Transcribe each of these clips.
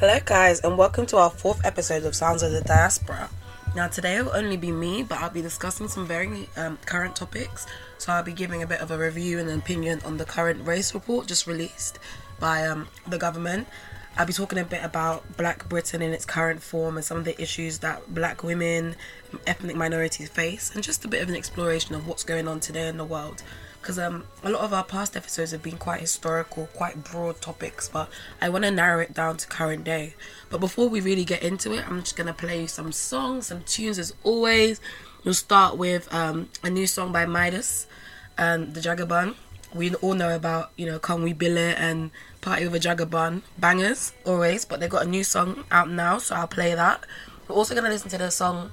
Hello, guys, and welcome to our fourth episode of Sounds of the Diaspora. Now, today will only be me, but I'll be discussing some very um, current topics. So, I'll be giving a bit of a review and an opinion on the current race report just released by um, the government. I'll be talking a bit about Black Britain in its current form and some of the issues that black women, ethnic minorities face, and just a bit of an exploration of what's going on today in the world because um, a lot of our past episodes have been quite historical, quite broad topics, but I want to narrow it down to current day. But before we really get into it, I'm just gonna play some songs, some tunes as always. We'll start with um, a new song by Midas and the Jagaban. We all know about, you know, Can We Bill It and Party with a Jagaban bangers always, but they've got a new song out now, so I'll play that. We're also gonna listen to the song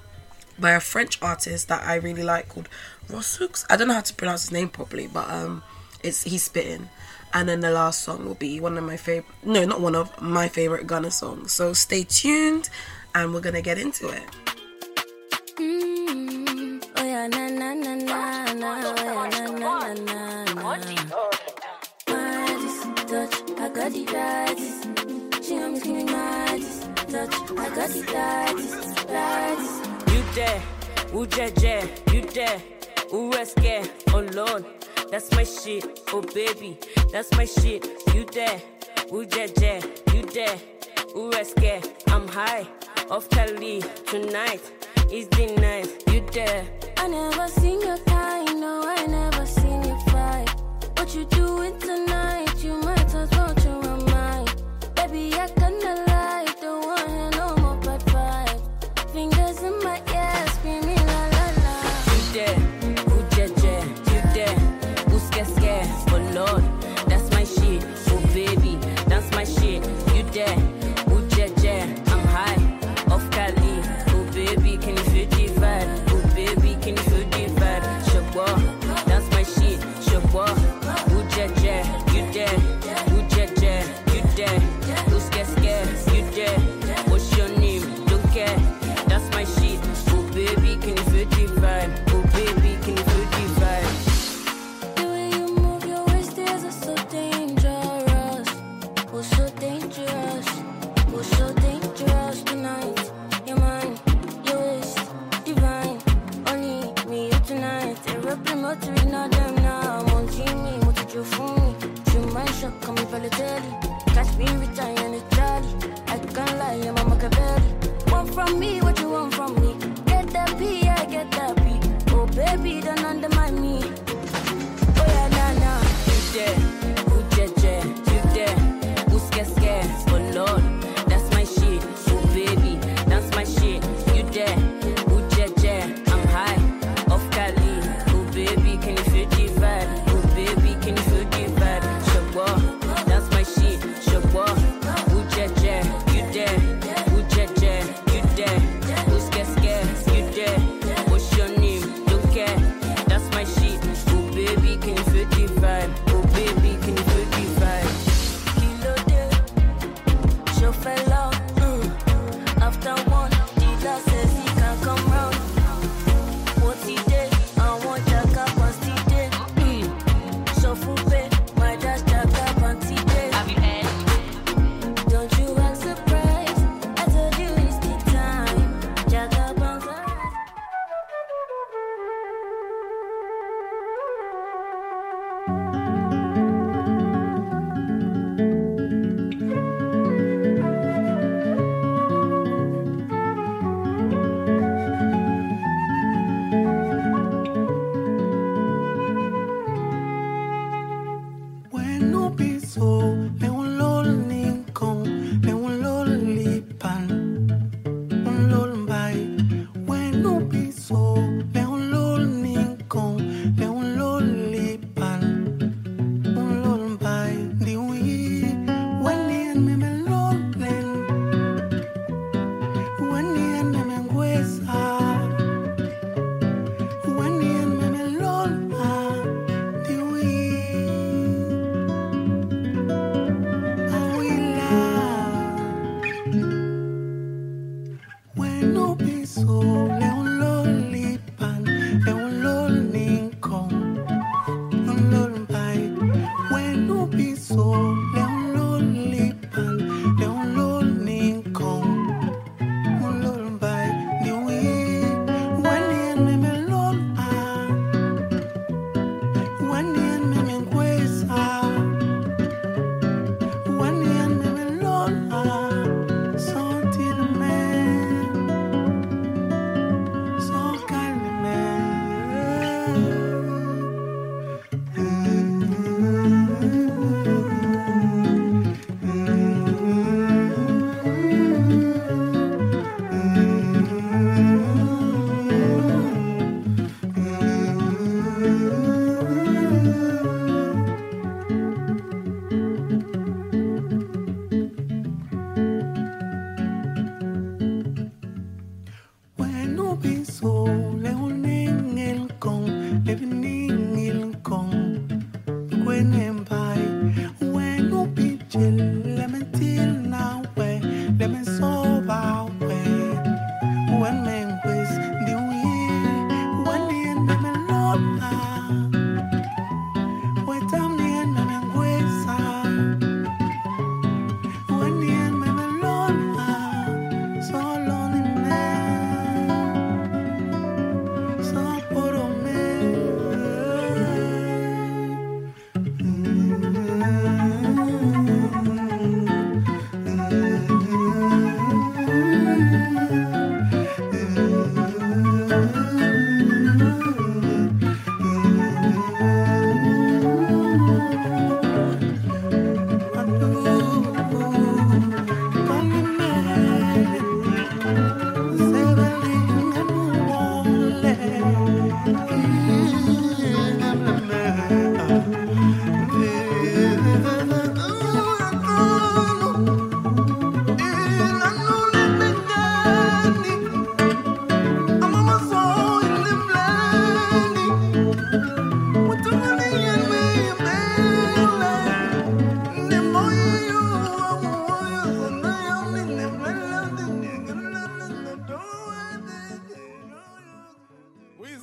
by a French artist that I really like called Rosux. I don't know how to pronounce his name properly, but um, it's he's spitting. And then the last song will be one of my favorite, no, not one of my favorite Gunna songs. So stay tuned, and we're gonna get into it. There, who jeje, you there, who rescue, oh lord, that's my shit, oh baby, that's my shit, you there, who jeje, you there, who rescue, I'm high, off Cali, tonight, is the night, you there, I never seen your kind, no, I never seen you fight. What you doing tonight? You might as well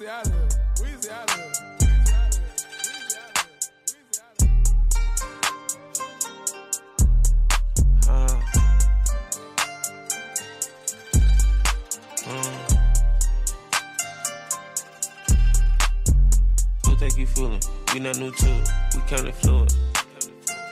Weezy out here. Weezy out here. Uh, mm. Who think you fooling? We not new to it. We counted fluid.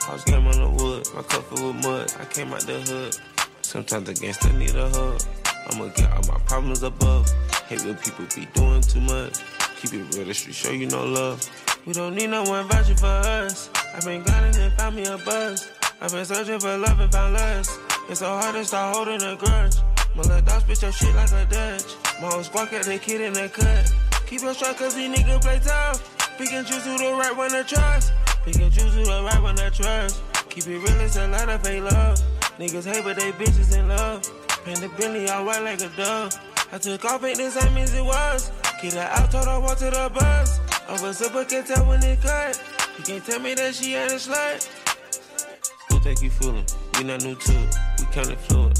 House came on the wood. My cup full with mud. I came out the hood. Sometimes the gangster need a hug. I'ma get all my problems above. Hate when people be doing too much. Keep it real, the street show you no love. We don't need no one vouching for us. I've been grinding and found me a buzz. I've been searching for love and found lust. It's so hard to start holding a grudge. My little dog spit your shit like a Dutch. My whole squad got the kid in the cut. Keep your stride cause these niggas play tough. Pick and choose who the right one to trust. Pick and choose who the right one to trust. Keep it real, it's a lot of fake love. Niggas hate but they bitches in love. Paint the Bentley all white like a dove. I took off, ain't the same as it was. Get her out, told her walk to the bus. Over super can't tell when it cut. You can't tell me that she ain't a slut. Who think you fooling? We not new to it. We counted fluid.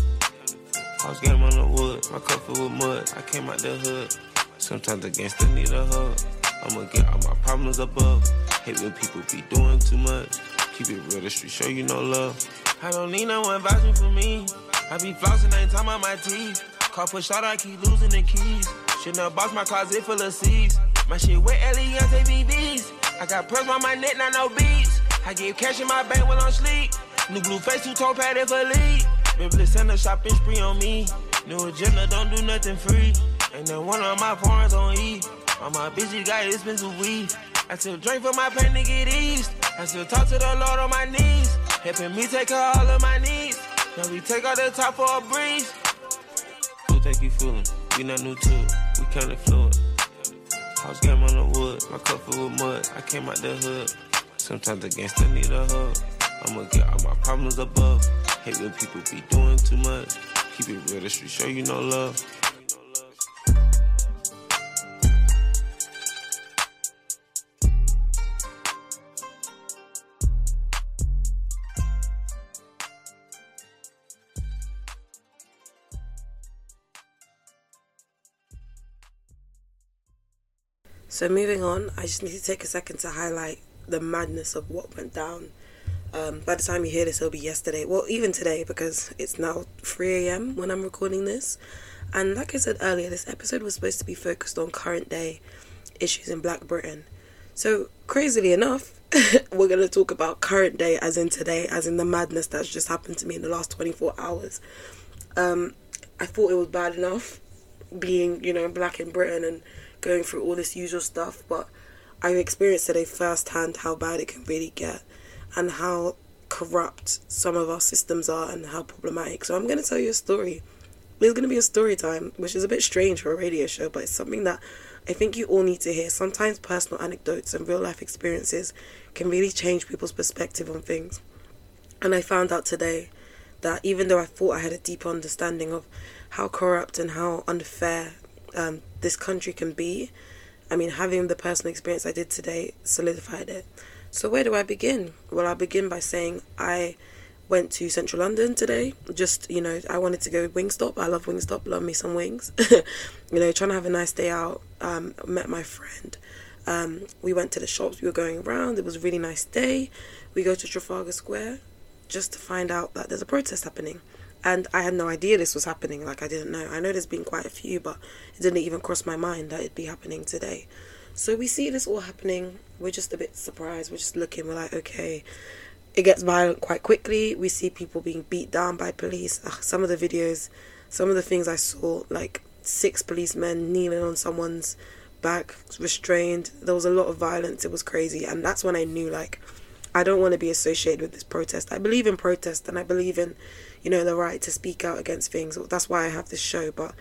House game on the wood. My cup filled with mud. I came out the hood. Sometimes the gangster need a hug. I'ma get all my problems above. Hate when people be doing too much. Keep it real, the street show you no love. I don't need no one vouching for me. I be flossing, ain't talking about my teeth. Car push out, I keep losing the keys. Shit, now boss my closet full of seeds. My shit wet, Eliante BBs. I got pearls on my neck, not no beads. I get cash in my bank while I'm sleep. New blue face, two tone padded for lead. Bibli send a shopping spree on me. New agenda, don't do nothing free. Ain't that one of my foreigns on E. All my bitches got expensive weed. I still drink for my pain to get eased. I still talk to the Lord on my knees. Helping me take care all of my needs. Now we take out the top for a breeze. Who think you fooling? We not new to it. We counted fluid. House game on the wood. My cup filled with mud. I came out the hood. Sometimes the gangster need a hug. I'ma get all my problems above. Hate when people be doing too much. Keep it real, the street show you no love. So moving on, I just need to take a second to highlight the madness of what went down. Um, by the time you hear this, it'll be yesterday. Well, even today because it's now 3 a.m. when I'm recording this. And like I said earlier, this episode was supposed to be focused on current day issues in Black Britain. So crazily enough, we're gonna talk about current day, as in today, as in the madness that's just happened to me in the last 24 hours. Um, I thought it was bad enough being, you know, black in Britain and going through all this usual stuff, but I've experienced today firsthand how bad it can really get and how corrupt some of our systems are and how problematic. So I'm going to tell you a story. It's going to be a story time, which is a bit strange for a radio show, but it's something that I think you all need to hear. Sometimes personal anecdotes and real life experiences can really change people's perspective on things. And I found out today that even though I thought I had a deep understanding of how corrupt and how unfair um, this country can be, I mean, having the personal experience I did today solidified it. So, where do I begin? Well, I'll begin by saying I went to central London today. Just, you know, I wanted to go Wingstop. I love Wingstop, love me some wings. you know, trying to have a nice day out. Um, met my friend. Um, we went to the shops, we were going around. It was a really nice day. We go to Trafalgar Square just to find out that there's a protest happening. And I had no idea this was happening, like I didn't know. I know there's been quite a few, but it didn't even cross my mind that it'd be happening today. So we see this all happening. We're just a bit surprised. We're just looking. We're like, okay. It gets violent quite quickly. We see people being beat down by police. Ugh, some of the videos, some of the things I saw, like six policemen kneeling on someone's back, restrained. There was a lot of violence. It was crazy. And that's when I knew, like, I don't want to be associated with this protest. I believe in protest and I believe in, you know, the right to speak out against things. That's why I have this show. But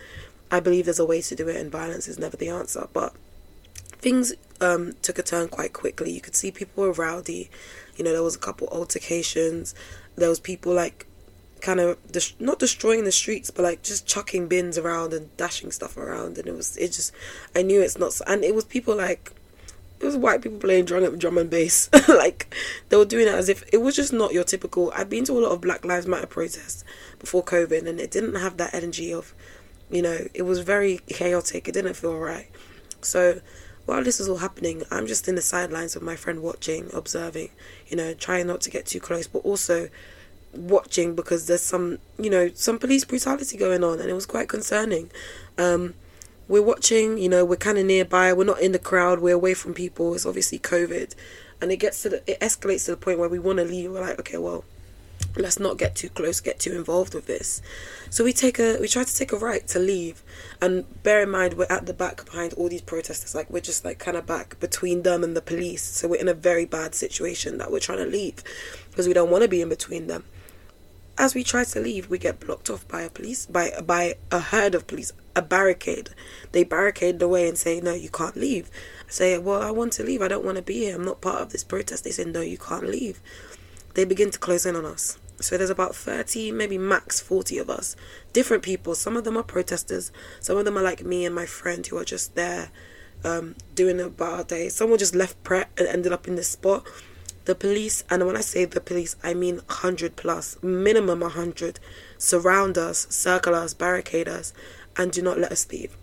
I believe there's a way to do it and violence is never the answer. But things um, took a turn quite quickly. You could see people were rowdy. You know, there was a couple altercations. There was people like kind of not destroying the streets, but like just chucking bins around and dashing stuff around. And it was it just I knew it's not. And it was people like it was white people playing drum drum and bass. like they were doing it as if it was just not your typical. I've been to a lot of Black Lives Matter protests before COVID, and it didn't have that energy of, you know, it was very chaotic. It didn't feel right. So while this was all happening, I'm just in the sidelines with my friend watching, observing, you know, trying not to get too close, but also watching because there's some, you know, some police brutality going on and it was quite concerning. Um, we're watching, you know, we're kind of nearby, we're not in the crowd, we're away from people. It's obviously COVID, and it gets to the, it escalates to the point where we want to leave. We're like, okay, well, let's not get too close, get too involved with this. So we take a, we try to take a right to leave, and bear in mind we're at the back behind all these protesters. Like we're just like kind of back between them and the police. So we're in a very bad situation that we're trying to leave because we don't want to be in between them as we try to leave, we get blocked off by a police by by a herd of police, a barricade. They barricade the way and say, "No, you can't leave." I say, "Well, I want to leave. I don't want to be here. I'm not part of this protest." They say, "No, you can't leave." They begin to close in on us. So there's about 30, maybe max 40 of us. Different people. Some of them are protesters. Some of them are like me and my friend who are just there um, doing a bar day. Someone just left Pret and ended up in this spot the police and when i say the police i mean 100 plus minimum 100 surround us circle us barricade us and do not let us leave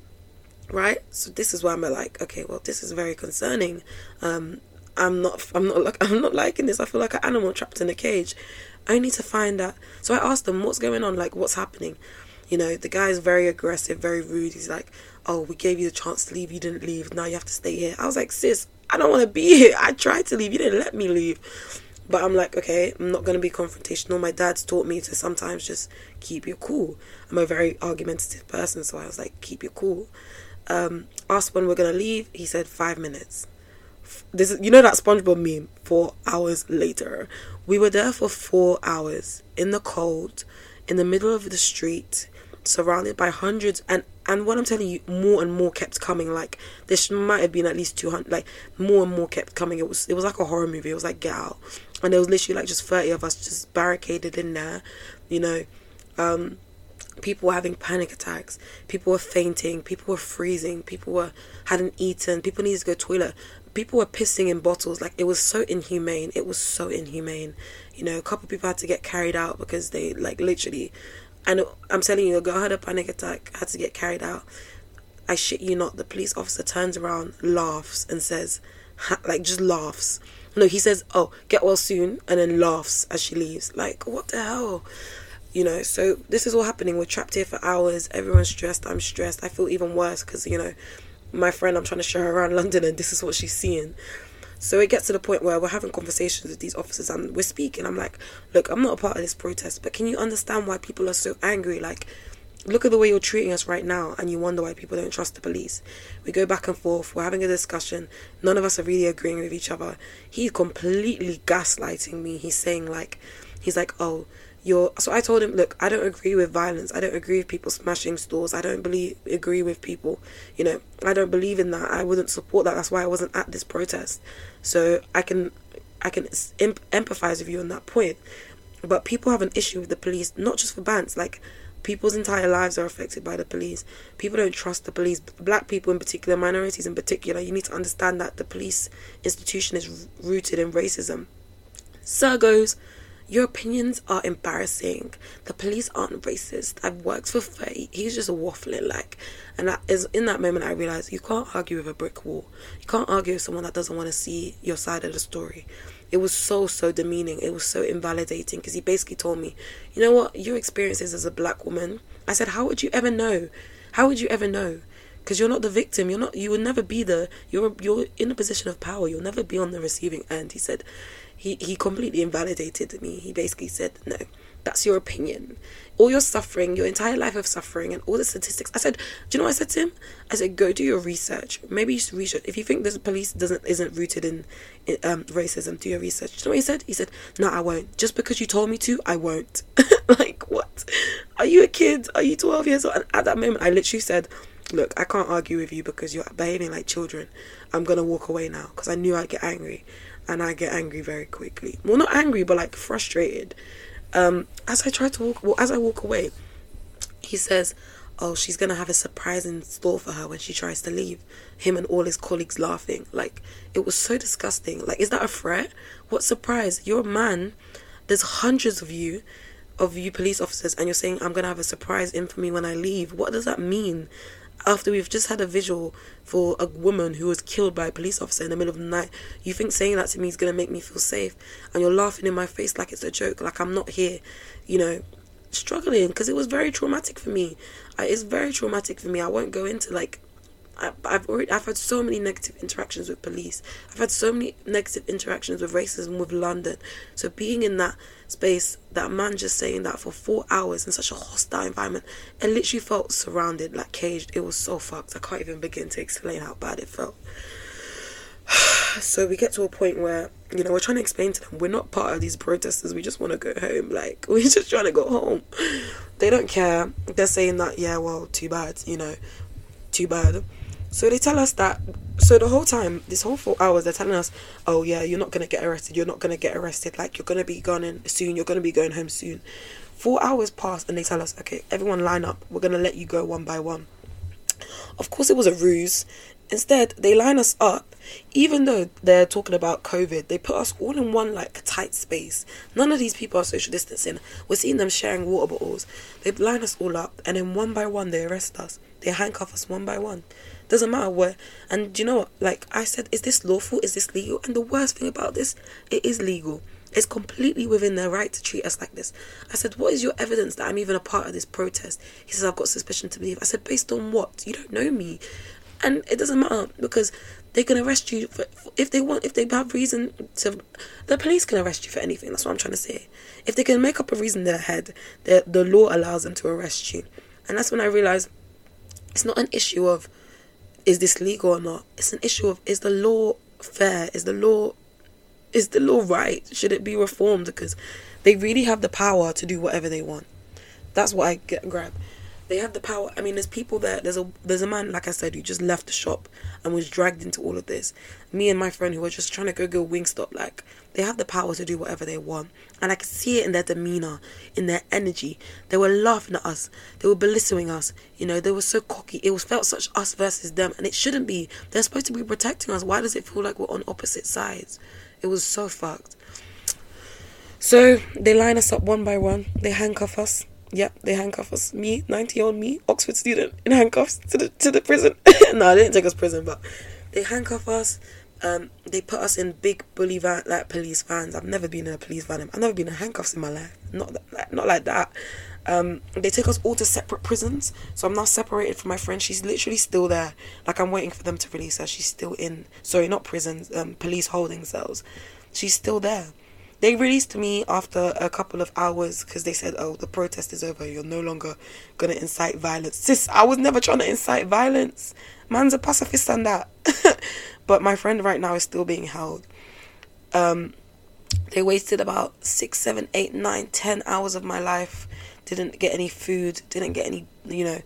right? So this is why i'm like okay well this is very concerning. Um i'm not i'm not like i'm not liking this. I feel like an animal trapped in a cage. I need to find that. So i asked them what's going on? Like what's happening? You know the guy is very aggressive very rude. He's like oh we gave you the chance to leave. You didn't leave. Now you have to stay here. I was like sis I don't want to be here. I tried to leave. You didn't let me leave. But I'm like, okay, I'm not going to be confrontational. My dad's taught me to sometimes just keep your cool. I'm a very argumentative person, so I was like, keep your cool. Um, asked when we're going to leave. He said five minutes. This is, you know that SpongeBob meme, four hours later. We were there for four hours in the cold, in the middle of the street, surrounded by hundreds and and what I'm telling you, more and more kept coming. Like this might have been at least two hundred. Like more and more kept coming. It was it was like a horror movie. It was like Get Out, and there was literally like just thirty of us just barricaded in there. You know, um, people were having panic attacks. People were fainting. People were freezing. People were hadn't eaten. People needed to go to toilet. People were pissing in bottles. Like it was so inhumane. It was so inhumane. You know, a couple people had to get carried out because they like literally and I'm telling you, a girl had a panic attack, had to get carried out. I shit you not, the police officer turns around, laughs, and says, like, just laughs. No, he says, oh, get well soon, and then laughs as she leaves. Like, what the hell? You know, so this is all happening. We're trapped here for hours. Everyone's stressed. I'm stressed. I feel even worse because, you know, my friend, I'm trying to show her around London, and this is what she's seeing. So it gets to the point where we're having conversations with these officers and we're speaking. I'm like, look, I'm not a part of this protest, but can you understand why people are so angry? Like, look at the way you're treating us right now, and you wonder why people don't trust the police. We go back and forth, we're having a discussion. None of us are really agreeing with each other. He's completely gaslighting me. He's saying, like, he's like, oh, you're so I told him, look, I don't agree with violence. I don't agree with people smashing stores. I don't believe agree with people, you know, I don't believe in that. I wouldn't support that. That's why I wasn't at this protest. So I can I can empathize with you on that point. But people have an issue with the police, not just for bans, like people's entire lives are affected by the police. People don't trust the police. Black people in particular, minorities in particular, you need to understand that the police institution is rooted in racism. Sir goes, your opinions are embarrassing. The police aren't racist. I've worked for 30. He's just waffling like. And that is in that moment I realized you can't argue with a brick wall. You can't argue with someone that doesn't want to see your side of the story. It was so so demeaning. It was so invalidating because he basically told me, "You know what? Your experiences as a black woman." I said, "How would you ever know? How would you ever know?" because you're not the victim you're not you will never be the you're you're in a position of power you'll never be on the receiving end he said he, he completely invalidated me. He basically said, No, that's your opinion. All your suffering, your entire life of suffering, and all the statistics. I said, Do you know what I said to him? I said, Go do your research. Maybe you should research. If you think this police doesn't isn't rooted in, in um, racism, do your research. Do you know what he said? He said, No, I won't. Just because you told me to, I won't. like, what? Are you a kid? Are you 12 years old? And at that moment, I literally said, Look, I can't argue with you because you're behaving like children. I'm going to walk away now because I knew I'd get angry and I get angry very quickly. Well, not angry, but like frustrated. Um, as I try to walk, well, as I walk away, he says, "Oh, she's gonna have a surprise in store for her when she tries to leave." Him and all his colleagues laughing. Like it was so disgusting. Like, is that a threat? What surprise? You're a man. There's hundreds of you, of you police officers, and you're saying I'm gonna have a surprise in for me when I leave. What does that mean? After we've just had a visual for a woman who was killed by a police officer in the middle of the night, you think saying that to me is going to make me feel safe? And you're laughing in my face like it's a joke, like I'm not here, you know, struggling because it was very traumatic for me. It's very traumatic for me. I won't go into like I, I've already I've had so many negative interactions with police. I've had so many negative interactions with racism with London. So being in that space, that man just saying that for four hours in such a hostile environment, and literally felt surrounded, like caged. It was so fucked. I can't even begin to explain how bad it felt. so we get to a point where you know we're trying to explain to them we're not part of these protesters we just want to go home like we're just trying to go home they don't care they're saying that yeah well too bad you know too bad so they tell us that so the whole time this whole four hours they're telling us oh yeah you're not to get arrested you're not to get arrested like you're to be gone in soon you're to be going home soon four hours pass and they tell us okay everyone line up we're to let you go one by one of course, it was a ruse. Instead, they line us up. Even though they're talking about COVID, they put us all in one like tight space. None of these people are social distancing. We're seeing them sharing water bottles. They line us all up, and then one by one they arrest us. They handcuff us one by one. Doesn't matter where. And you know what? Like I said, is this lawful? Is this legal? And the worst thing about this, it is legal. It's completely within their right to treat us like this. I said, What is your evidence that I'm even a part of this protest? He says, I've got suspicion to believe. I said, Based on what? You don't know me. And it doesn't matter because they can arrest you for, if they want, if they have reason to. The police can arrest you for anything. That's what I'm trying to say. If they can make up a reason in their head, the, the law allows them to arrest you. And that's when I realized it's not an issue of is this legal or not. It's an issue of is the law fair? Is the law is the law right? Should it be reformed? Because they really have the power to do whatever they want. That's what I get grab. They have the power. I mean, there's people there. There's a there's a man, like I said, who just left the shop and was dragged into all of this. Me and my friend who were just trying to go go Wingstop. Like they have the power to do whatever they want, and I could see it in their demeanor, in their energy. They were laughing at us. They were belittling us. You know, they were so cocky. It was felt such us versus them, and it shouldn't be. They're supposed to be protecting us. Why does it feel like we're on opposite sides? It was so fucked. So they line us up one by one. They handcuff us. Yep, they handcuff us. Me, ninety year old me, Oxford student, in handcuffs to the to the prison. no, they didn't take us prison, but they handcuff us. Um, they put us in big bully van, like police vans. I've never been in a police van. I've never been in handcuffs in my life. Not that, not like that. Um, they take us all to separate prisons. So I'm now separated from my friend. She's literally still there. Like I'm waiting for them to release her. She's still in. Sorry, not prisons. Um, police holding cells. She's still there. They released me after a couple of hours because they said, "Oh, the protest is over. You're no longer gonna incite violence." Sis, I was never trying to incite violence. Man's a pacifist and that. but my friend right now is still being held. Um, they wasted about six, seven, eight, nine, ten hours of my life. Didn't get any food. Didn't get any, you know.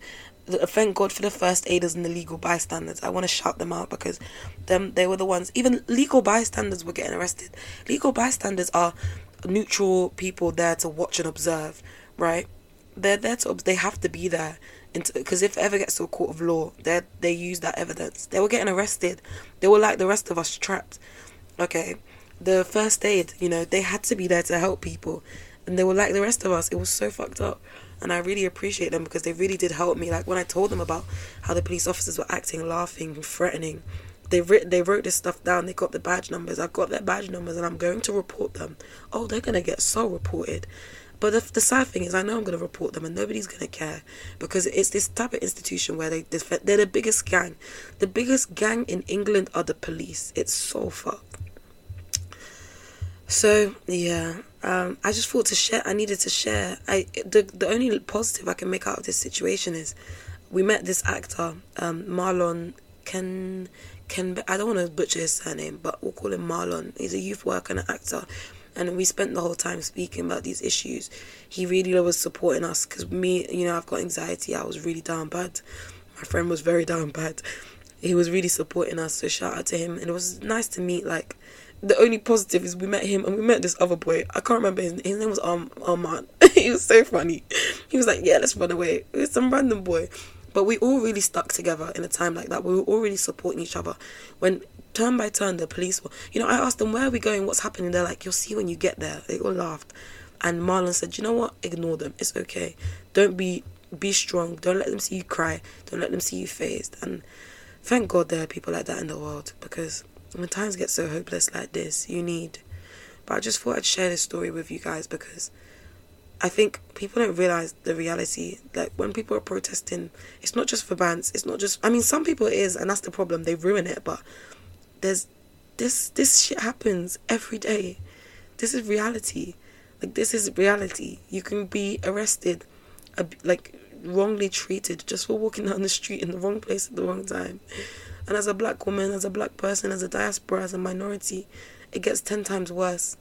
Thank God for the first aiders and the legal bystanders. I want to shout them out because them they were the ones. Even legal bystanders were getting arrested. Legal bystanders are neutral people there to watch and observe, right? They're there to they have to be there because if it ever gets to a court of law, they they use that evidence. They were getting arrested. They were like the rest of us trapped. Okay, the first aid, you know, they had to be there to help people, and they were like the rest of us. It was so fucked up, and I really appreciate them because they really did help me. Like when I told them about how the police officers were acting, laughing, threatening, they writ they wrote this stuff down. They got the badge numbers. I got their badge numbers, and I'm going to report them. Oh, they're gonna get so reported. But the, the sad thing is, I know I'm going to report them and nobody's going to care because it's this type of institution where they they're the biggest gang. The biggest gang in England are the police. It's so fucked. So yeah, um, I just thought to share. I needed to share. I the the only positive I can make out of this situation is we met this actor, um, Marlon Ken Ken. I don't want to butcher his surname, but we'll call him Marlon. He's a youth worker and an actor and we spent the whole time speaking about these issues. He really was supporting us because me, you know, I've got anxiety. I was really down bad. My friend was very down bad. He was really supporting us, so shout out to him. And it was nice to meet. Like, the only positive is we met him and we met this other boy. I can't remember his, his name was Arm Armand. he was so funny. He was like, "Yeah, let's run away." It was some random boy. But we all really stuck together in a time like that. We were all really supporting each other. When turn by turn the police were you know i asked them where are we going? What's happening? They're like you'll see when you get there. They all laughed. And marlon said you know what? Ignore them. It's okay. Don't be be strong. Don't let them see you cry. Don't let them see you phased. And thank god there are people like that in the world because when times get so hopeless like this you need but i just thought i'd share this story with you guys because I think people don't realize the reality. Like when people are protesting, it's not just for bands. It's not just. I mean, some people it is, and that's the problem. They ruin it, but there's this this shit happens every day. This is reality. Like this is reality. You can be arrested, like wrongly treated just for walking down the street in the wrong place at the wrong time. And as a black woman, as a black person, as a diaspora, as a minority, it gets ten times worse.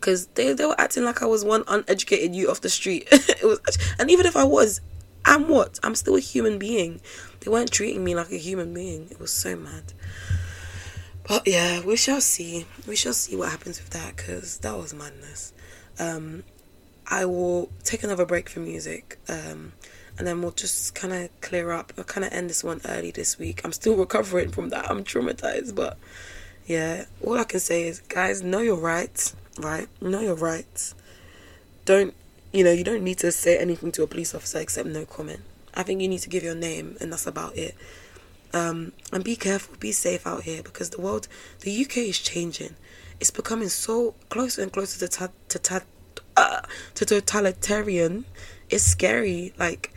Cause they they were acting like I was one uneducated youth off the street. it was, and even if I was, I'm what? I'm still a human being. They weren't treating me like a human being. It was so mad. But yeah, we shall see. We shall see what happens with that because that was madness. Um, I will take another break from music, um, and then we'll just kind of clear up. I'll kind of end this one early this week. I'm still recovering from that. I'm traumatized, but yeah, all I can say is, guys, know your rights, right? Know your rights. Don't, you know, you don't need to say anything to a police officer except no comment. I think you need to give your name, and that's about it. Um, and be careful, be safe out here because the world, the UK is changing. It's becoming so closer and closer to ta- to ta- uh, to totalitarian. It's scary. Like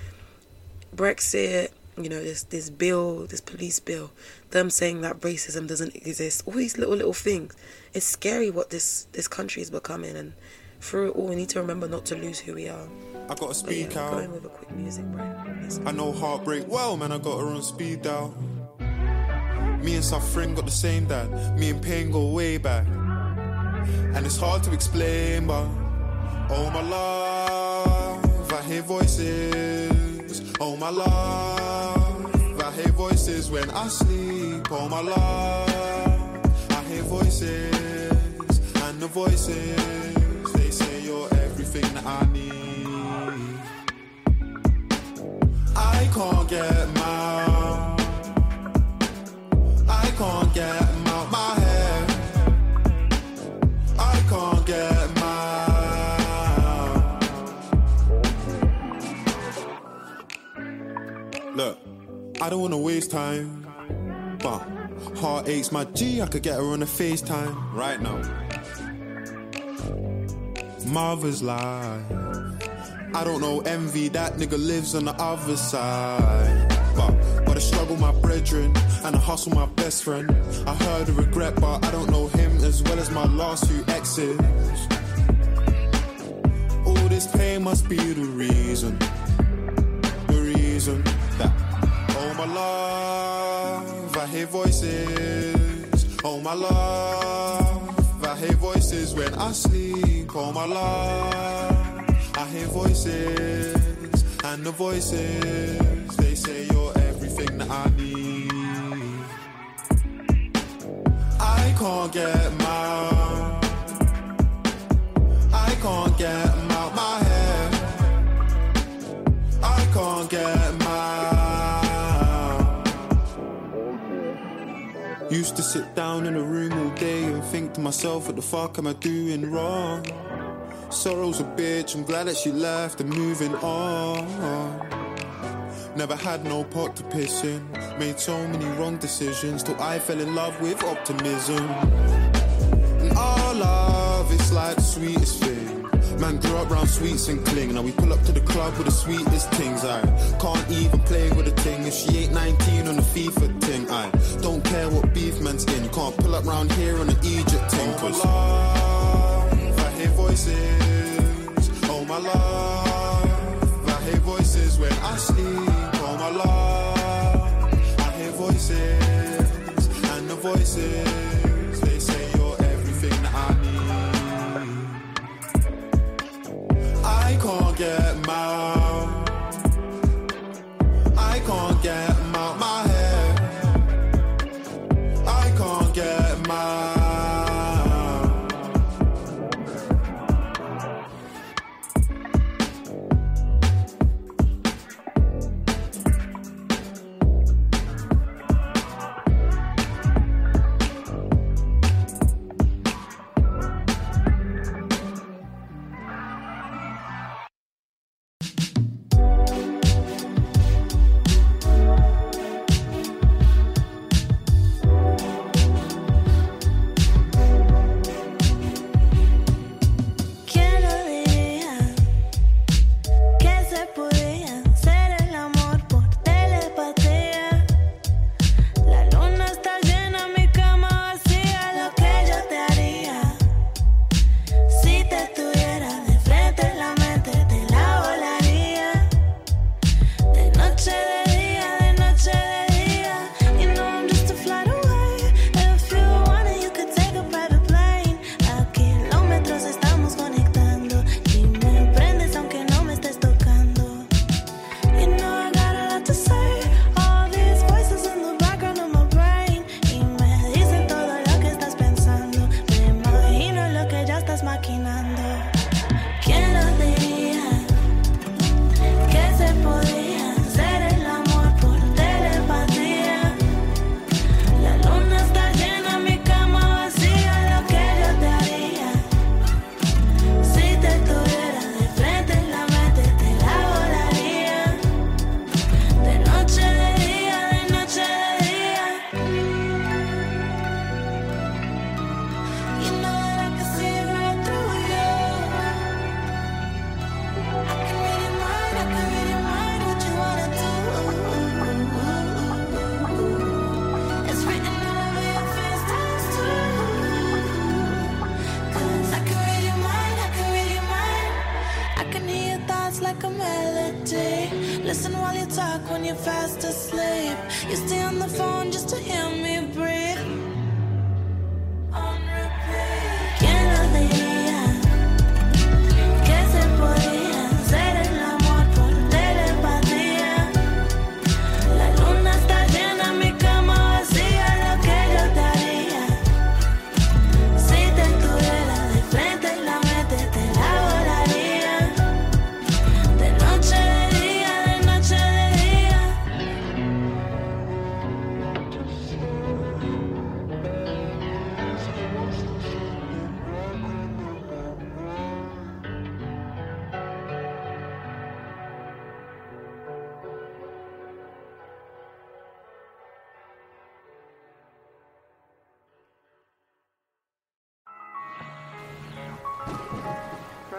Brexit, you know, this this bill, this police bill, them saying that racism doesn't exist. All these little little things. It's scary what this this country is becoming, and through it all, we need to remember not to lose who we are. I gotta But yeah, speak out. going with a quick music break. I know heartbreak well, man. I got her on speed dial. Me and suffering got the same dad. Me and pain go way back. And it's hard to explain, but oh my love, I hear voices. Oh my love, I hear voices when I sleep. Oh my love, I hear voices. And the voices, they say you're everything I need. I can't get out. I can't get out my head. I can't get out. Look, I don't wanna waste time, but heart aches my G. I could get her on a FaceTime right now. Mother's life. I don't know envy, that nigga lives on the other side. But, but I struggle my brethren, and I hustle my best friend. I heard of regret, but I don't know him as well as my last few exes. All this pain must be the reason, the reason that, oh my love, I hear voices. Oh my love, I hear voices when I sleep. Oh my love. I hear voices, and the voices, they say you're everything that I need. I can't get out. I can't get out my head. I can't get 'em Used to sit down in a room all day and think to myself, what the fuck am I doing wrong? Sorrow's a bitch, I'm glad that she left and moving on. Never had no pot to piss in, made so many wrong decisions till I fell in love with optimism. And our love is like the sweetest thing. Man grew up round sweets and cling. Now we pull up to the club with the sweetest things. I can't even play with a thing if she ain't 19 on the FIFA thing. I don't care what beef man's in. You can't pull up round here on the Egypt thing. Oh my love, I hear voices. Oh my love, I hear voices when I sleep. Oh my love, I hear voices. And the voices, get 'em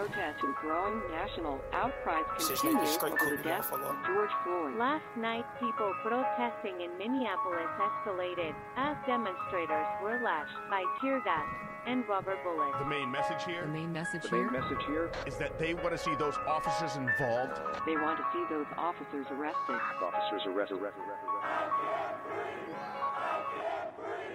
Protest and growing national outcries continue over the death off a lot. of George Floyd. Last night, people protesting in Minneapolis escalated as demonstrators were lashed by tear gas and rubber bullets. The main message here The main message The main message here, is that they want to see those officers involved. they want to see those officers arrested. Officers arrested.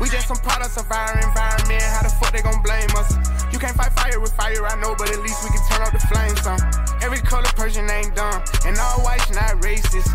We just some products of our environment. How the fuck they gon' blame us? You can't fight fire with fire, I know, but at least we can turn up the flames some. Every color person ain't dumb, and all whites not racist.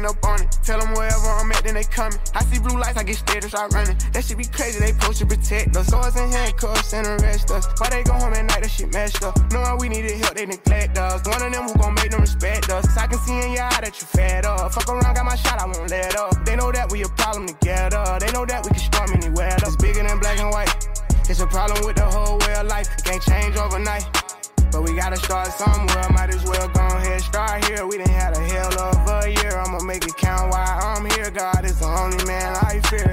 waking up on it. Tell him wherever I'm at, then they coming. I see blue lights, I get scared and start running. That shit be crazy, they supposed to protect us. Swords and handcuffs and arrest us. Why they go home at night, that shit messed up. Knowing we needed help, they neglect us. One of them who gon' make them respect us. I can see in your eye that you fed up. Fuck around, got my shot, I won't let up. They know that we a problem together. They know that we can storm anywhere. It's bigger than black and white. It's a problem with the whole way of life. It can't change overnight. But we gotta start somewhere. Might as well go ahead, start here. We done had a hell of a year. I'ma make it count while I'm here. God is the only man I fear.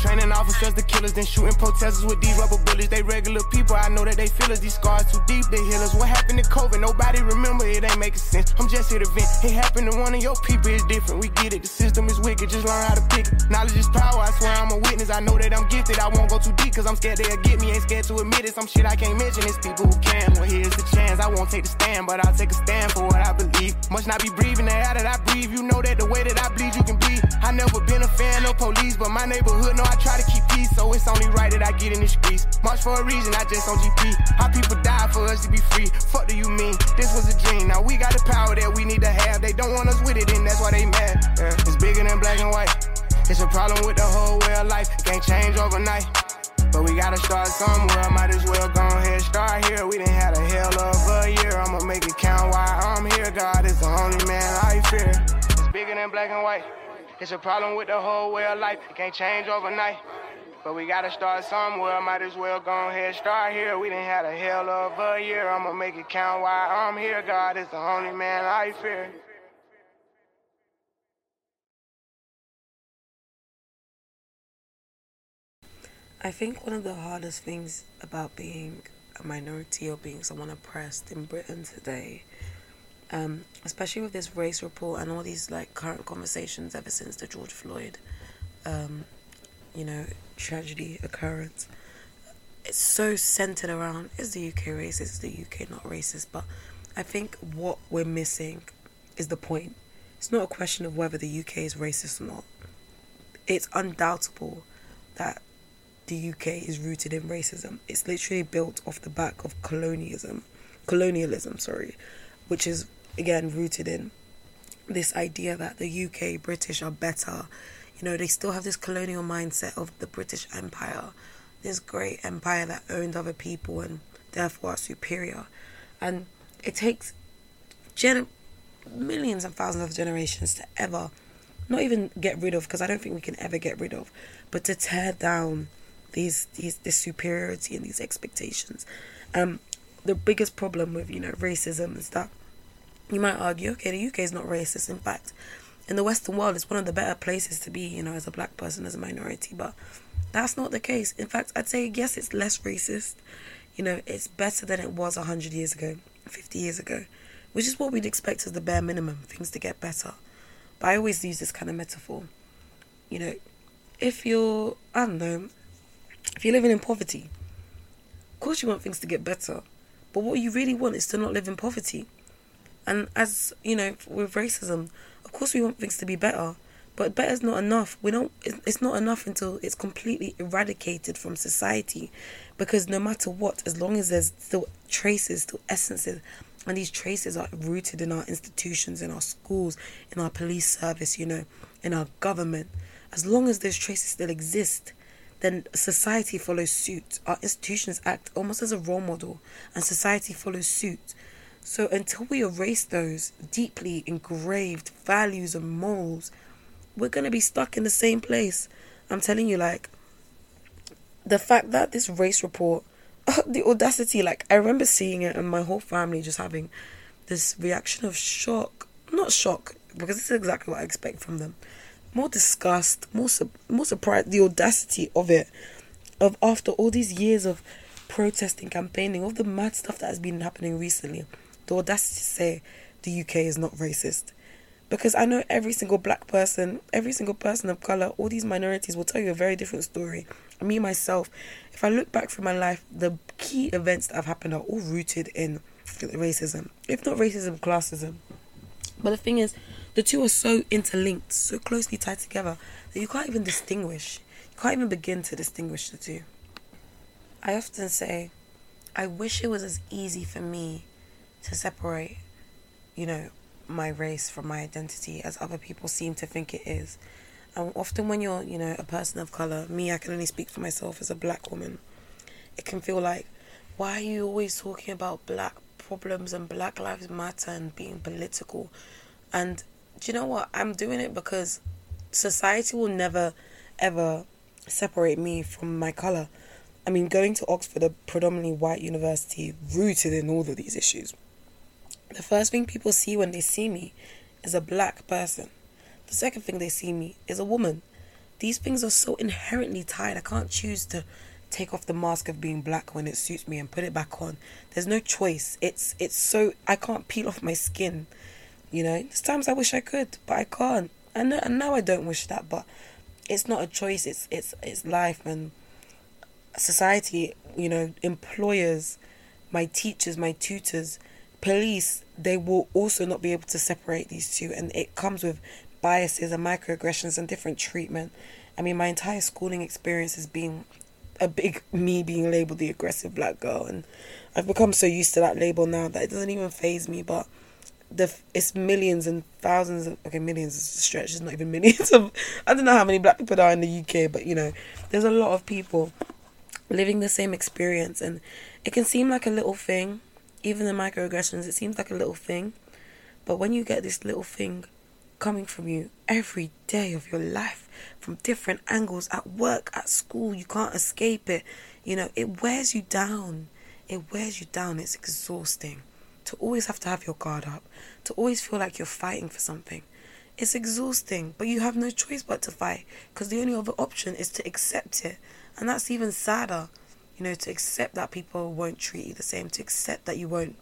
Training officers, the killers, then shooting protesters with these rubber bullets. They regular people, I know that they feel us. These scars too deep, they heal us. What happened to COVID? Nobody remember, it ain't making sense. I'm just here to vent. It happened to one of your people, it's different. We get it, the system is wicked, just learn how to pick it. Knowledge is power, I swear I'm a witness. I know that I'm gifted, I won't go too deep, cause I'm scared they'll get me. Ain't scared to admit it, some shit I can't mention. It's people who can. Well, here's won't take the stand, but I'll take a stand for what I believe. Must not be breathing the air that I breathe. You know that the way that I bleed, you can bleed. I never been a fan of police, but my neighborhood know I try to keep peace, so it's only right that I get in the streets. March for a reason, I just on GP. How people die for us to be free. Fuck do you mean? This was a dream. Now we got the power that we need to have. They don't want us with it, and that's why they mad. Yeah. It's bigger than black and white. It's a problem with the whole way of life. Can't change overnight. But we gotta start somewhere. Might as well go ahead, start here. We done had a hell of a year. I'ma make it count while I'm here. God is the only man I fear. It's bigger than black and white. It's a problem with the whole way of life. It can't change overnight. But we gotta start somewhere, might as well go ahead start here. We done had a hell of a year, I'ma make it count while I'm here. God is the only man I fear. I think one of the hardest things about being a minority or being someone oppressed in Britain today, um, especially with this race report and all these like current conversations ever since the George Floyd, um, you know, tragedy occurrence, it's so centered around is the UK racist, is the UK not racist? But I think what we're missing is the point. It's not a question of whether the UK is racist or not. It's undoubtable that the UK is rooted in racism. It's literally built off the back of colonialism, colonialism, sorry, which is again rooted in this idea that the UK British are better. You know, they still have this colonial mindset of the British Empire, this great empire that owned other people and therefore are superior. And it takes gen- millions and thousands of generations to ever, not even get rid of, because I don't think we can ever get rid of, but to tear down these these this superiority and these expectations. Um, the biggest problem with you know racism is that you might argue, okay, the UK is not racist. In fact, in the Western world, it's one of the better places to be, you know, as a black person, as a minority. But that's not the case. In fact, I'd say yes, it's less racist. You know, it's better than it was hundred years ago, fifty years ago, which is what we'd expect as the bare minimum. Things to get better. But I always use this kind of metaphor. You know, if you're, I don't know, if you're living in poverty, of course you want things to get better. But what you really want is to not live in poverty. And as you know, with racism, of course we want things to be better, but better is not enough. We don't. It's not enough until it's completely eradicated from society, because no matter what, as long as there's still traces, still essences, and these traces are rooted in our institutions, in our schools, in our police service, you know, in our government. As long as those traces still exist, then society follows suit. Our institutions act almost as a role model, and society follows suit. So until we erase those deeply engraved values and morals, we're gonna be stuck in the same place. I'm telling you, like the fact that this race report, the audacity, like I remember seeing it, and my whole family just having this reaction of shock. Not shock, because this is exactly what I expect from them more disgust, more more surprise, the audacity of it, of after all these years of protesting, campaigning, all the mad stuff that has been happening recently, the audacity to say the UK is not racist. Because I know every single black person, every single person of colour, all these minorities will tell you a very different story. Me, myself, if I look back through my life, the key events that have happened are all rooted in racism. If not racism, classism. But the thing is, the two are so interlinked, so closely tied together that you can't even distinguish. You can't even begin to distinguish the two. I often say, I wish it was as easy for me to separate, you know, my race from my identity as other people seem to think it is. And often when you're, you know, a person of color, me, I can only speak for myself as a black woman, it can feel like, why are you always talking about black problems and Black Lives Matter and being political? And you know what? I'm doing it because society will never, ever separate me from my color. I mean, going to Oxford, a predominantly white university, rooted in all of these issues. The first thing people see when they see me is a black person. The second thing they see me is a woman. These things are so inherently tied. I can't choose to take off the mask of being black when it suits me and put it back on. There's no choice. It's it's so I can't peel off my skin. You know, there's times I wish I could, but I can't. And now I don't wish that, but it's not a choice. It's it's it's life and society. You know, employers, my teachers, my tutors, police. They will also not be able to separate these two, and it comes with biases and microaggressions and different treatment. I mean, my entire schooling experience has been a big me being labeled the aggressive black girl, and I've become so used to that label now that it doesn't even phase me. But the it's millions and thousands of okay millions is a stretch it's not even millions of I don't know how many black people there are in the UK but you know there's a lot of people living the same experience and it can seem like a little thing even the microaggressions it seems like a little thing but when you get this little thing coming from you every day of your life from different angles at work, at school. You can't escape it. You know, it wears you down. It wears you down. It's exhausting to always have to have your guard up, to always feel like you're fighting for something. It's exhausting, but you have no choice but to fight because the only other option is to accept it. And that's even sadder, you know, to accept that people won't treat you the same, to accept that you won't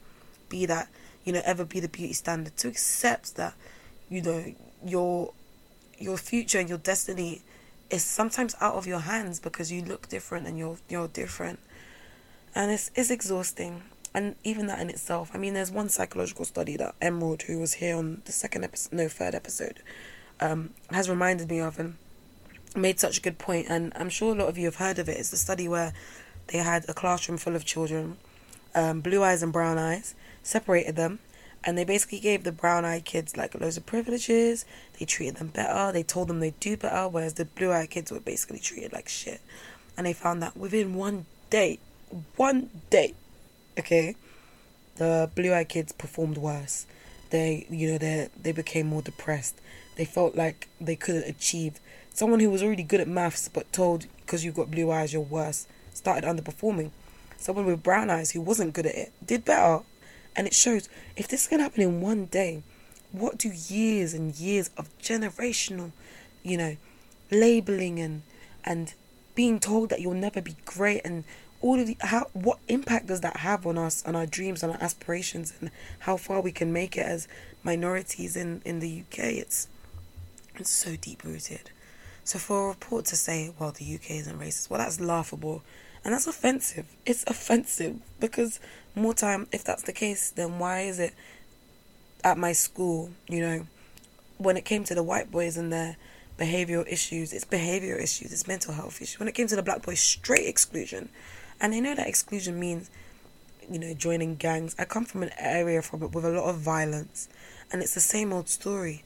be that, you know, ever be the beauty standard, to accept that, you know, your your future and your destiny is sometimes out of your hands because you look different and you're you're different. And it's it's exhausting. And even that in itself, I mean, there's one psychological study that Emerald, who was here on the second episode, no, third episode, um, has reminded me of and made such a good point. And I'm sure a lot of you have heard of it. It's the study where they had a classroom full of children, um, blue eyes and brown eyes, separated them, and they basically gave the brown eyed kids like loads of privileges. They treated them better. They told them they'd do better, whereas the blue eyed kids were basically treated like shit. And they found that within one day, one day, okay, the blue eyed kids performed worse. They, you know, they they became more depressed. They felt like they couldn't achieve. Someone who was already good at maths but told because you've got blue eyes you're worse started underperforming. Someone with brown eyes who wasn't good at it did better. And it shows if this can happen in one day, what do years and years of generational, you know, labeling and and being told that you'll never be great and all of the how what impact does that have on us on our dreams on our aspirations and how far we can make it as minorities in in the UK it's it's so deep rooted so for a report to say well the UK isn't racist well that's laughable and that's offensive it's offensive because more time if that's the case then why is it at my school you know when it came to the white boys and their behavioral issues, it's behavioral issues, it's mental health issues. When it came to the black boys, straight exclusion. And they know that exclusion means, you know, joining gangs. I come from an area from it with a lot of violence. And it's the same old story.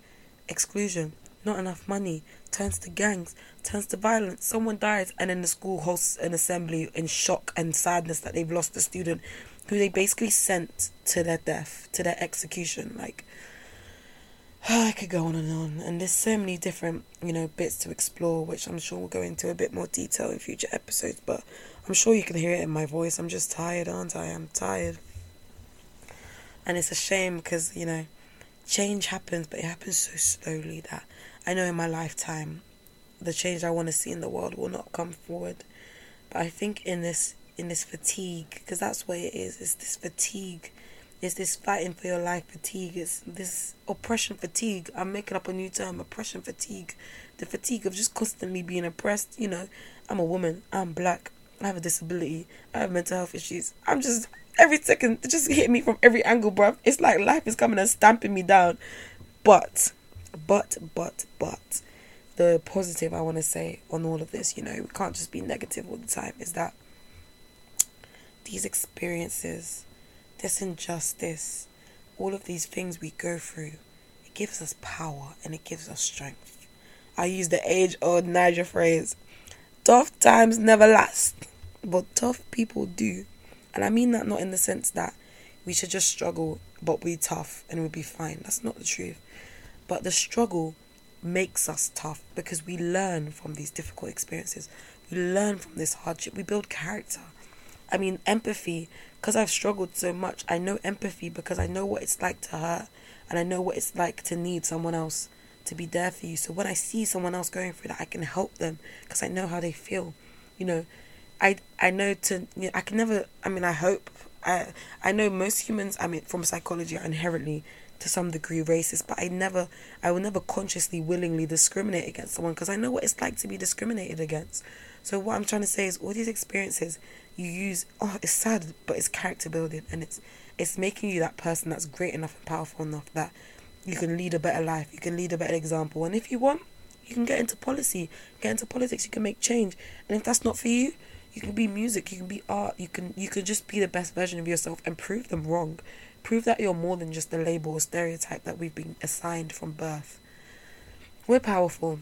Exclusion, not enough money, turns to gangs, turns to violence. Someone dies and then the school hosts an assembly in shock and sadness that they've lost a student who they basically sent to their death, to their execution. Like I could go on and on, and there's so many different, you know, bits to explore, which I'm sure we'll go into a bit more detail in future episodes. But I'm sure you can hear it in my voice. I'm just tired, aren't I? I'm tired, and it's a shame because you know, change happens, but it happens so slowly that I know in my lifetime, the change I want to see in the world will not come forward. But I think in this in this fatigue, because that's what it is. It's this fatigue it's this fighting for your life fatigue. It's this oppression fatigue. I'm making up a new term, oppression fatigue. The fatigue of just constantly being oppressed. You know, I'm a woman. I'm black. I have a disability. I have mental health issues. I'm just every second it just hit me from every angle, bruv. It's like life is coming and stamping me down. But, but, but, but, the positive I want to say on all of this, you know, we can't just be negative all the time. Is that these experiences this injustice, all of these things we go through, it gives us power and it gives us strength. I use the age old Niger phrase tough times never last, but tough people do. And I mean that not in the sense that we should just struggle but be tough and we'll be fine. That's not the truth. But the struggle makes us tough because we learn from these difficult experiences. We learn from this hardship. We build character. I mean, empathy because I've struggled so much, I know empathy because I know what it's like to hurt and I know what it's like to need someone else to be there for you. So when I see someone else going through that, I can help them because I know how they feel. You know, I I know to you know, I can never. I mean, I hope I I know most humans. I mean, from psychology, are inherently to some degree racist, but I never I will never consciously, willingly discriminate against someone because I know what it's like to be discriminated against. So what I'm trying to say is all these experiences you use oh it's sad but it's character building and it's it's making you that person that's great enough and powerful enough that you can lead a better life you can lead a better example and if you want you can get into policy get into politics you can make change and if that's not for you you can be music you can be art you can you can just be the best version of yourself and prove them wrong prove that you're more than just a label or stereotype that we've been assigned from birth we're powerful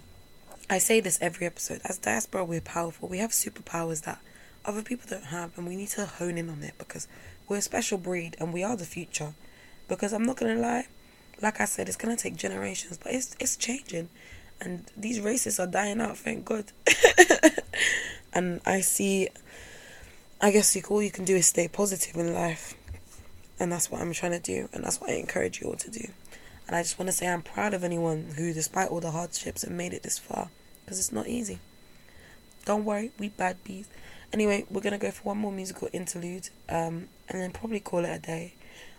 i say this every episode as diaspora we're powerful we have superpowers that other people don't have, and we need to hone in on it because we're a special breed and we are the future. Because I'm not gonna lie, like I said, it's gonna take generations, but it's it's changing, and these races are dying out. Thank God. and I see. I guess you, all you can do is stay positive in life, and that's what I'm trying to do, and that's what I encourage you all to do. And I just want to say I'm proud of anyone who, despite all the hardships, have made it this far, because it's not easy. Don't worry, we bad bees. Anyway, we're gonna go for one more musical interlude, um, and then probably call it a day.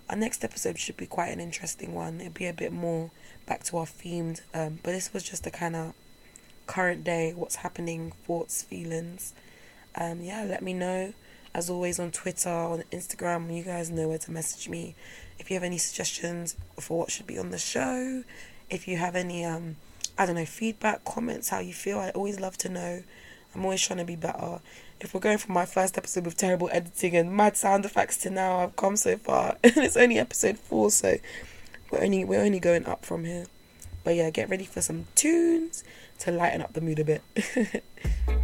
Our next episode should be quite an interesting one. It'll be a bit more back to our themed, um, but this was just a kind of current day, what's happening, thoughts, feelings. Um, yeah, let me know. As always on Twitter, on Instagram, you guys know where to message me. If you have any suggestions for what should be on the show, if you have any um, I don't know, feedback, comments, how you feel, I always love to know. I'm always trying to be better. If we're going from my first episode with terrible editing and mad sound effects to now, I've come so far, and it's only episode four, so we're only we're only going up from here. But yeah, get ready for some tunes to lighten up the mood a bit.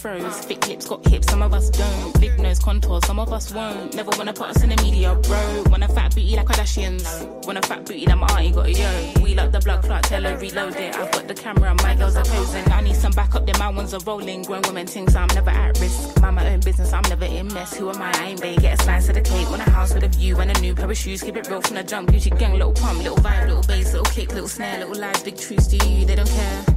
afros. Thick lips got hips, some of us don't. Big nose contours, some of us won't. Never wanna put us in the media, bro. Wanna fat booty like Kardashians. Wanna fat booty that my auntie got a yo. We like the blood clot, tell her reload it. I've got the camera, my girls are posing. I need some backup, then my ones are rolling. Grown women things, I'm never at risk. Mind my own business, I'm never in mess. Who am I? I ain't they get a slice of the cake. Want a house with a view and a new pair of shoes. Keep it real from the jump. Gucci gang, little pump, little vibe, little bass, little kick, little snare, little lies, big truths. to you? They don't care.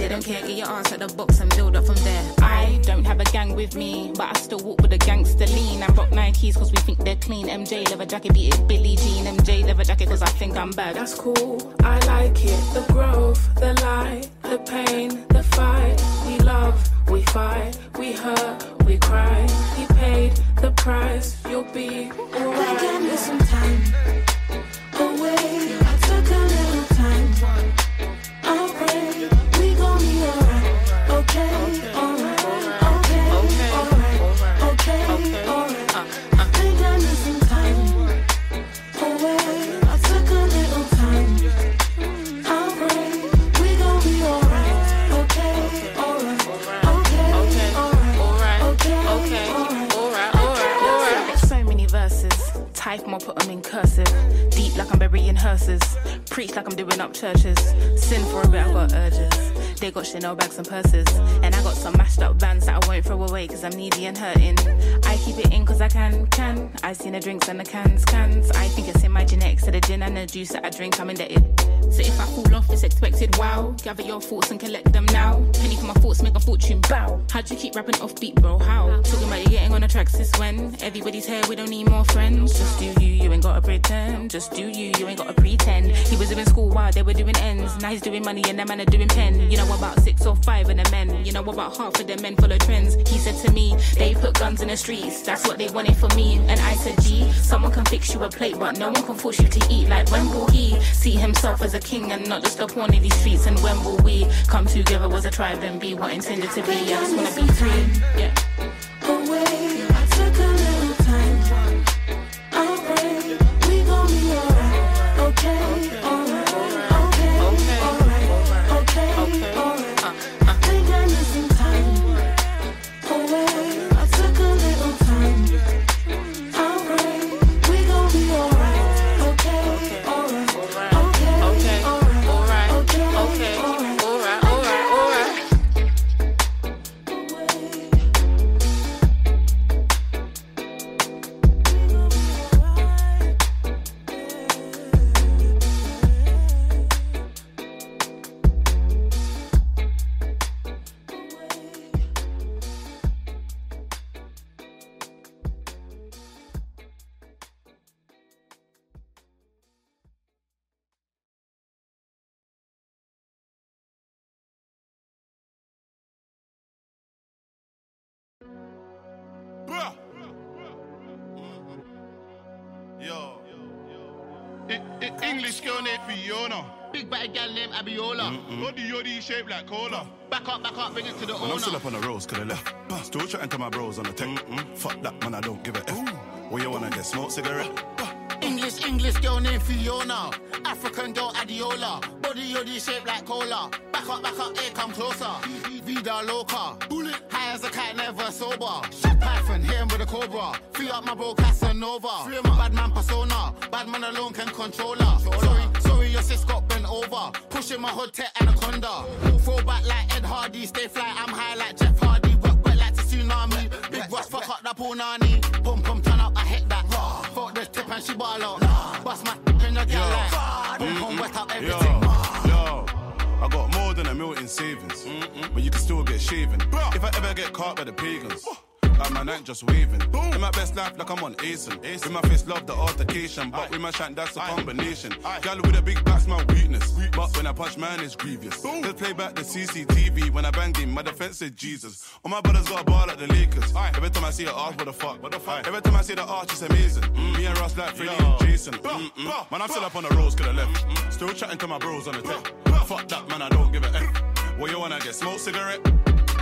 Do you? They don't care. Get your ass out the box and build up from there. I don't have a gang with me, but I still walk with a gangster lean. And rock Nikes cause we think they're clean. MJ leather jacket, beat it Billie Jean. MJ leather jacket cause I think I'm bad. That's cool. I like it. The growth, the light, the pain, the fight. We love, we fight, we hurt, we cry. He paid the price. You'll be alright. Give me some time away. Churches. Sin for a bit, I got urges. They got Chanel bags and purses. And I got some mashed up bands that I won't throw away cause I'm needy and hurting. I keep it in cause I can, can. I seen the drinks and the cans, cans. I think it's in my genetics. So the gin and the juice that I drink, I'm indebted. So if I fall off, it's expected. Wow. Gather your thoughts and collect them now. Penny for my thoughts, make a fortune. Bow. How'd you keep rapping off beat, bro? How? Talking about you getting on the tracks since when? Everybody's here, we don't need more friends. Just do you, you ain't gotta pretend. Just do you, you ain't gotta pretend. He was doing school while they were doing ends. Now he's doing money and them man are doing pen. You know about six or five of the men. You know about half of the men follow trends. He said to me, they put guns in the streets. That's what they wanted for me. And I said, G, someone can fix you a plate, but no one can force you to eat. Like when will he see himself as a king and not just a pawn in these streets? And when will we come together as a tribe and be what intended to be? I just wanna be free. Yeah. English girl named Fiona. Big bad gal named Abiola. Yoddy yoddy shaped like cola. Back up, back up, bring it to the Man, I'm still up on the roads, could I left. Still chatting to my bros on the tech. Fuck that, man, I don't give a F. What you wanna get? Smoke cigarette? English, English girl named Fiona. African girl Adiola. Body yoddy shaped like cola. Back up, back up, here come closer. Vida loca. Bullet. High as a cat, never sober. Python, hit him with a cobra. Free up my bro Casanova. Free my bad man persona. Bad man alone can control her. Sorry, sis got bent over. Pushing my hood tech anaconda. Throw back like Ed Hardy. Stay fly, I'm high like Jeff Hardy. Rock wet like a tsunami. Big Ross, fuck up that punani. Pum pum turn up, I hit that. Fuck this tip and she ball out. Bust my in the girl like. Pum pum wet up everything. yo. I got more than a mil in savings, but you can still get shaven. If I ever get caught by the pagans, like my night just waving. In my best life, like I'm on Asen. With my face, love the altercation, but with my shank, that's a combination. Gal with a big back's my weakness, but when I punch, man, it's grievous. Boom. Let's play back the CCTV when I banged him. My defense is Jesus. All my brothers got a ball like the Lakers. Every time I see an arch, what the fuck? What the fuck? Every time I see the arch, it's amazing. Mm. Me and Ross like Freddie and Jason. Mm-mm. Man, I'm still up on the roads, could have left. Still chatting to my bros on the tech. Fuck that, man, I don't give a F. What you wanna get? Smoke cigarette?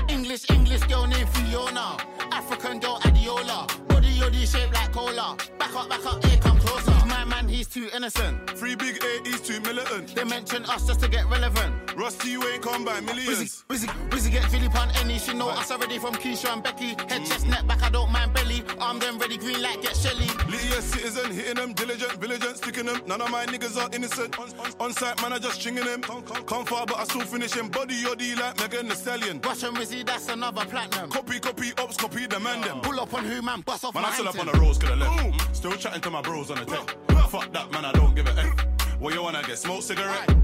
English, English girl named Fiona. African girl Adiola. Body yoddy shaped like cola. Back up, back up, here come closer. My man, he's too innocent. Free big A, he's too militant. They mention us just to get relevant. Rusty, you ain't come by millions. Wizzy, Wizzy get Philip on any. She know us already from Keisha and Becky. Head, chest, neck, back, I don't mind belly. Armed and ready, green light, get Shelly. Lydia citizen, hitting them, diligent, vigilant, sticking them. None of my niggas are innocent. On, on, on site, man, I just stringing them. Come far, but I still finish him. Body yoddy like Megan Thee Stallion. Rush and Wizzy, that's another platinum. Copy, copy, ops, copy, demand them. Pull up on who, man, bust off Man, my I'm still up on the roads, could have left. Still chatting to my bros on the tech. Fuck that, man, I don't give a F. What you wanna get? Smoke cigarette?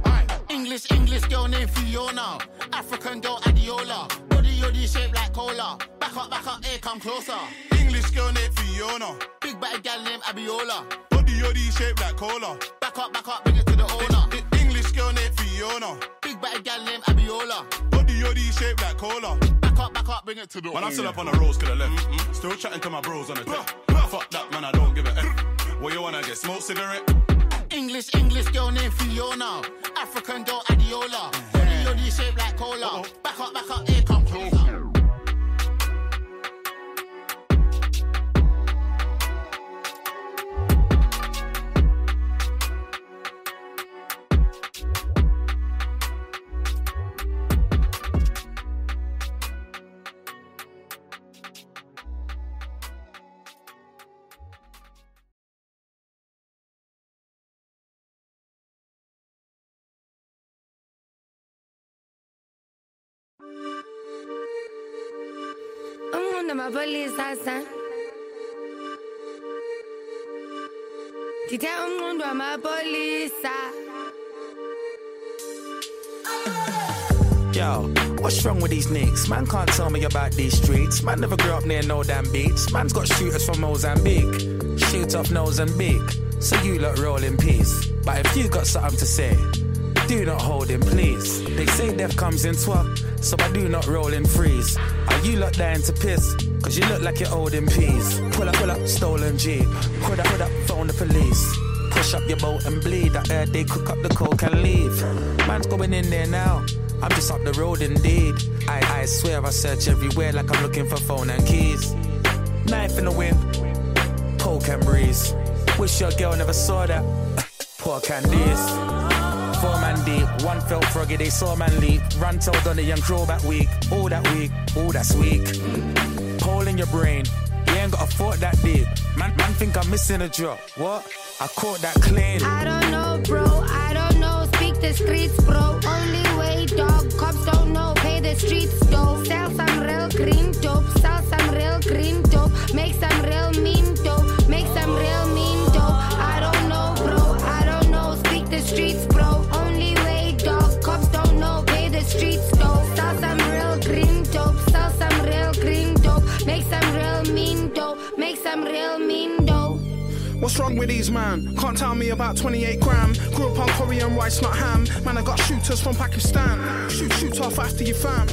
English, English girl named Fiona. African girl Adiola. Body yoddy shaped like cola. Back up, back up, here come closer. English girl named Fiona. Big bad gal named Abiola. Body yoddy shaped like cola. Back up, back up, bring it to the owner. English girl named Fiona. Big bad gal named Abiola. Body yoddy shaped like cola. Back up, back up, bring it to the owner. When I'm still up on the roads, left. Still chatting to my bros on the tech. Fuck that, man, I don't give a F. What you wanna get? Smoke cigarette? English, English girl named Fiona. African girl Adiola. Body yoddy shaped like cola. Back up, back up, here come closer. Yo, what's wrong with these niggas? Man can't tell me about these streets. Man never grew up near no damn beats. Man's got shooters from Mozambique. Shoot off Mozambique. So you lot roll in peace. But if you got something to say, do not hold in please. They say death comes in twat, so I do not roll in freeze. Are you lot dying to piss? Cause you look like you're old in peas. Pull up, pull up, stolen Jeep. Put up, put up, phone the police. Push up your boat and bleed. I heard they cook up the coke and leave. Man's going in there now. I'm just up the road indeed. I, I swear I search everywhere like I'm looking for phone and keys. Knife in the wind, poke and breeze. Wish your girl never saw that. Poor Candice. One felt froggy, they saw man leap. Run told on the young crow that week. All that week, all that's weak. Hole in your brain, you ain't got a thought that deep. Man, man think I'm missing a drop. What? I caught that clean. I don't know, bro. I don't know. Speak the streets, bro. Only way, dog. Cops don't know. Pay the streets, though. Sell some real green dope. Sell some real green dope. Make some real mean dope. What's wrong with these man? Can't tell me about 28 gram. Grew up on Korean rice, not ham. Man, I got shooters from Pakistan. Shoot, shoot off after your fam.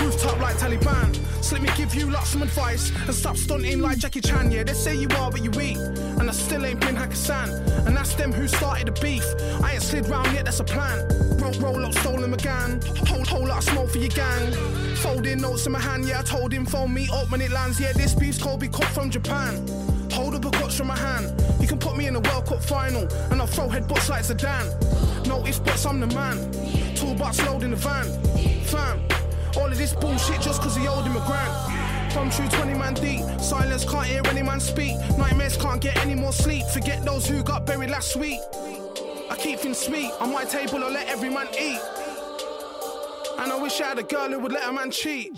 Rooftop like Taliban. So let me give you lots some advice and stop stunting like Jackie Chan. Yeah, they say you are, but you eat. And I still ain't been Hakkasan. And that's them who started the beef. I ain't slid round yet, that's a plan. Roll, roll up, stolen McGann. Whole, whole lot of smoke for your gang. Folding notes in my hand, yeah, I told him phone me up when it lands. Yeah, this beef's cold, be cut from Japan. Hold up a clutch from my hand. You can put me in a World Cup final, and I'll throw headbutts like Zidane. Notice, but I'm the man. Toolbox load in the van. Fam, all of this bullshit just cause he owed him a grant. From true 20 man deep. Silence can't hear any man speak. Nightmares can't get any more sleep. Forget those who got buried last week. I keep things sweet. On my table, I let every man eat. And I wish I had a girl who would let a man cheat.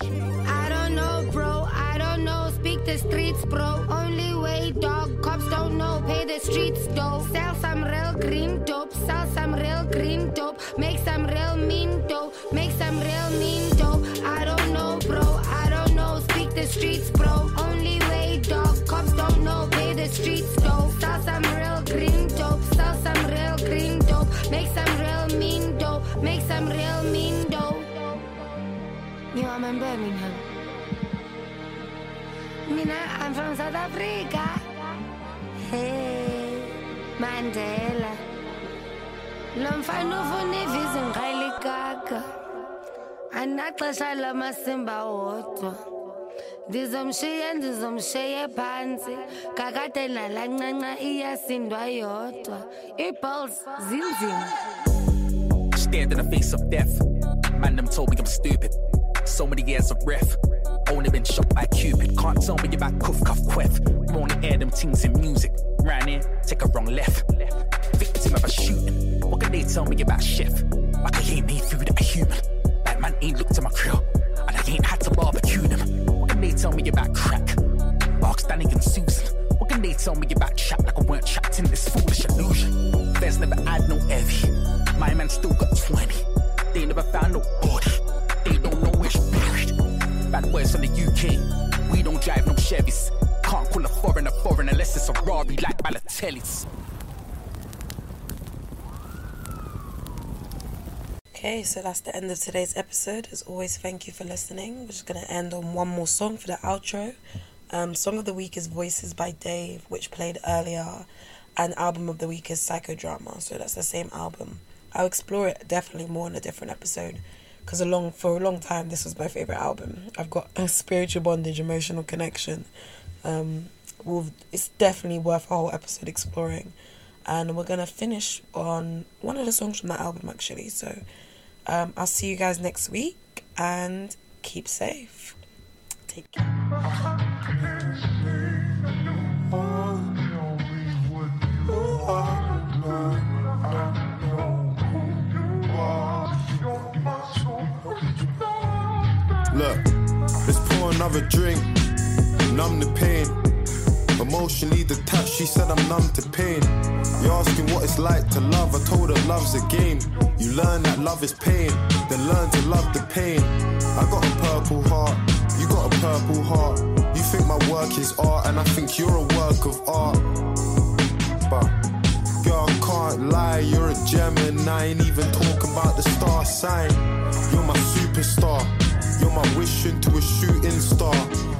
The streets, bro. Only way, dog. Cops don't know. Pay the streets, dough. Sell some real green dope. Sell some real green dope. Make some real mean dough. Make some real mean dough. I don't know, bro. I don't know. Speak the streets, bro. Only way, dog. Cops don't know. Pay the streets, dough. Sell some real green dope. Sell some real green dope. Make some real mean dough. Make some real mean dough. You I'm in Birmingham. Mina, I'm from South Africa. Hey, Mandela. Lo mfana ufuna ivisa ngiqayilikaka. Anaxesha lamasimba wodwa. Ndizomshiya ndizomshiya phansi. Kakade nalancanca iyasindwa yodwa. Iballs zinzima. Stared in the face of death. Man, them told me I'm stupid. So many years of ref. Only been shot by Cupid. Can't tell me about cuff, cuff, queff. I'm only air them things in music. Ran in, take a wrong left. Victim of a shooting. What can they tell me about chef? Like I ain't made food, a human. That man ain't looked to my grill. And I ain't had to barbecue them. What can they tell me about crack? Barks, Danny and Susan. What can they tell me about chat like I weren't trapped in this foolish illusion? There's never had no heavy. My man still got 20. They never found no body. They don't know buried. Bad words from the UK. We don't drive no Chevys. Can't call a foreign a foreign unless it's a Rari like Balotelli's. Okay, so that's the end of today's episode. As always, thank you for listening. We're just gonna end on one more song for the outro. Um, song of the week is Voices by Dave, which played earlier, and album of the week is Psychodrama. So that's the same album. I'll explore it definitely more in a different episode, because along for a long time this was my favorite album. I've got a spiritual bondage, emotional connection. Um, we'll, it's definitely worth a whole episode exploring, and we're gonna finish on one of the songs from that album actually. So. Um, I'll see you guys next week and keep safe. Take care. Look, let's pour another drink, numb the pain. Emotionally detached, she said I'm numb to pain. You're asking what it's like to love, I told her love's a game. You learn that love is pain, then learn to love the pain. I got a purple heart, you got a purple heart. You think my work is art, and I think you're a work of art. But Girl, I can't lie, you're a gem and I ain't even talking about the star sign. You're my superstar, you're my wish into a shooting star.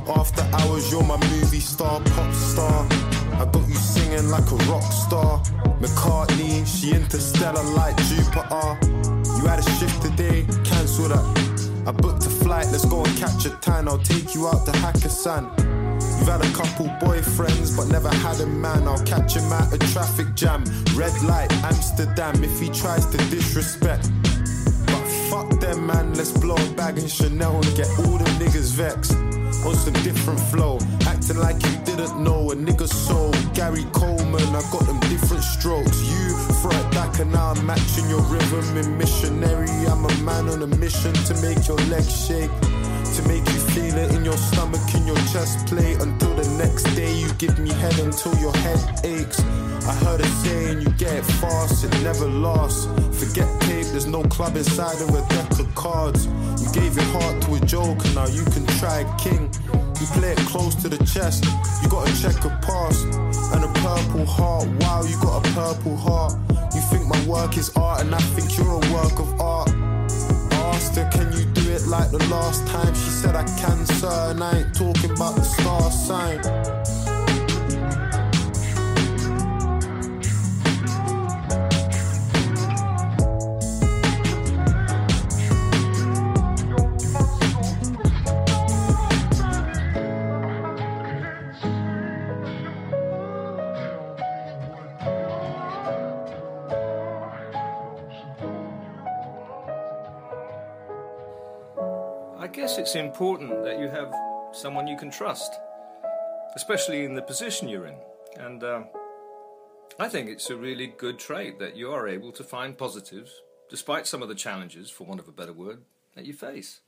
After hours, you're my movie star, pop star. I got you singing like a rock star. McCartney, she interstellar like Jupiter. You had a shift today, cancel that. I booked a flight, let's go and catch a tan. I'll take you out to Hakkasan. You've had a couple boyfriends, but never had a man. I'll catch him at a traffic jam. Red light, Amsterdam, if he tries to disrespect. Fuck them, man, let's blow a bag in Chanel and get all the niggas vexed. On some different flow, acting like you didn't know a nigga soul. Gary Coleman, I got them different strokes. You throw back and now I'm matching your rhythm in missionary. I'm a man on a mission to make your legs shake. To make you feel it in your stomach, in your chest plate. Until the next day, you give me head until your head aches. I heard a saying, you get fast, it never lasts. Forget tape, there's no club inside of a deck of cards. You gave your heart to a joke, and now you can try king. You play it close to the chest, you got a checker pass. And a purple heart, wow, you got a purple heart. You think my work is art, and I think you're a work of art. I asked her, can you do it like the last time? She said, I can, sir, and I ain't talking about the star sign. It's important that you have someone you can trust, especially in the position you're in. And uh, I think it's a really good trait that you are able to find positives, despite some of the challenges, for want of a better word, that you face.